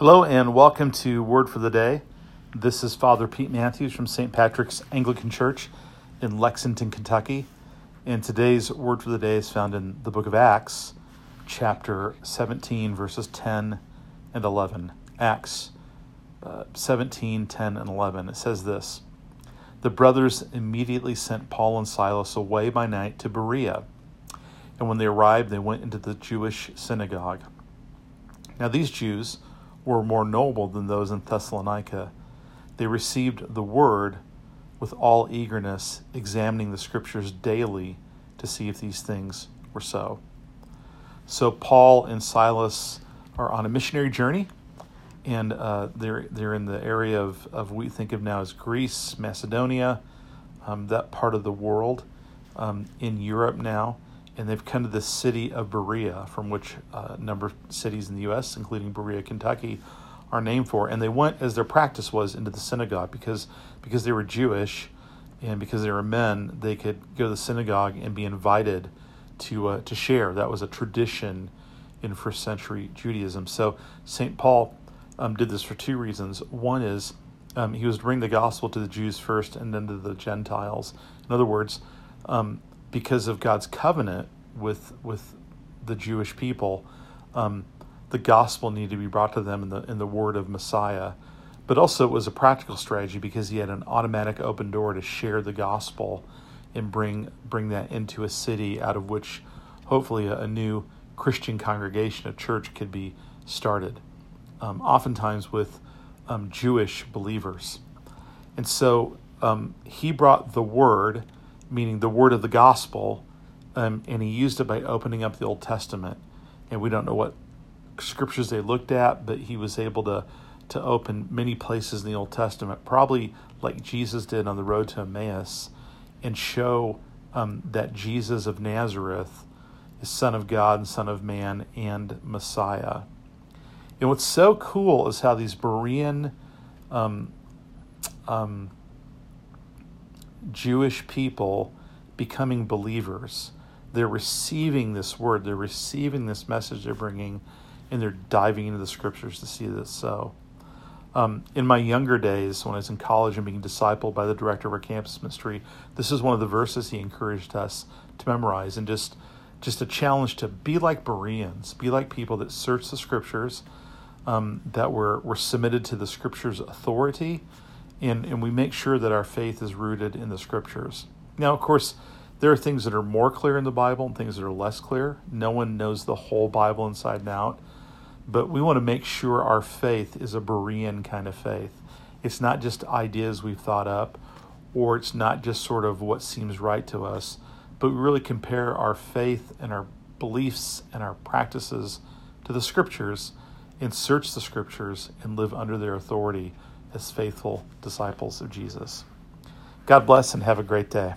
Hello and welcome to Word for the Day. This is Father Pete Matthews from St. Patrick's Anglican Church in Lexington, Kentucky. And today's Word for the Day is found in the book of Acts, chapter 17, verses 10 and 11. Acts uh, 17, 10, and 11. It says this The brothers immediately sent Paul and Silas away by night to Berea. And when they arrived, they went into the Jewish synagogue. Now, these Jews, were more noble than those in Thessalonica. They received the word with all eagerness, examining the scriptures daily to see if these things were so. So Paul and Silas are on a missionary journey, and uh, they're they're in the area of, of what we think of now as Greece, Macedonia, um, that part of the world, um, in Europe now and they've come to the city of Berea, from which uh, a number of cities in the U.S., including Berea, Kentucky, are named for. And they went, as their practice was, into the synagogue because because they were Jewish, and because they were men, they could go to the synagogue and be invited to uh, to share. That was a tradition in first century Judaism. So Saint Paul um, did this for two reasons. One is um, he was to bring the gospel to the Jews first, and then to the Gentiles. In other words. Um, because of God's covenant with with the Jewish people, um, the gospel needed to be brought to them in the in the word of Messiah. But also, it was a practical strategy because he had an automatic open door to share the gospel and bring bring that into a city out of which, hopefully, a, a new Christian congregation, a church, could be started. Um, oftentimes with um, Jewish believers, and so um, he brought the word meaning the word of the gospel, um, and he used it by opening up the Old Testament. And we don't know what scriptures they looked at, but he was able to to open many places in the Old Testament, probably like Jesus did on the road to Emmaus, and show um, that Jesus of Nazareth is Son of God and Son of Man and Messiah. And what's so cool is how these Berean um, um, Jewish people becoming believers. They're receiving this word, they're receiving this message they're bringing, and they're diving into the scriptures to see this so. Um, in my younger days, when I was in college and being discipled by the director of our campus ministry, this is one of the verses he encouraged us to memorize and just just a challenge to be like Bereans, be like people that search the scriptures, um, that were, were submitted to the scriptures' authority, and, and we make sure that our faith is rooted in the scriptures. Now, of course, there are things that are more clear in the Bible and things that are less clear. No one knows the whole Bible inside and out, but we want to make sure our faith is a Berean kind of faith. It's not just ideas we've thought up, or it's not just sort of what seems right to us, but we really compare our faith and our beliefs and our practices to the scriptures and search the scriptures and live under their authority as faithful disciples of Jesus. God bless and have a great day.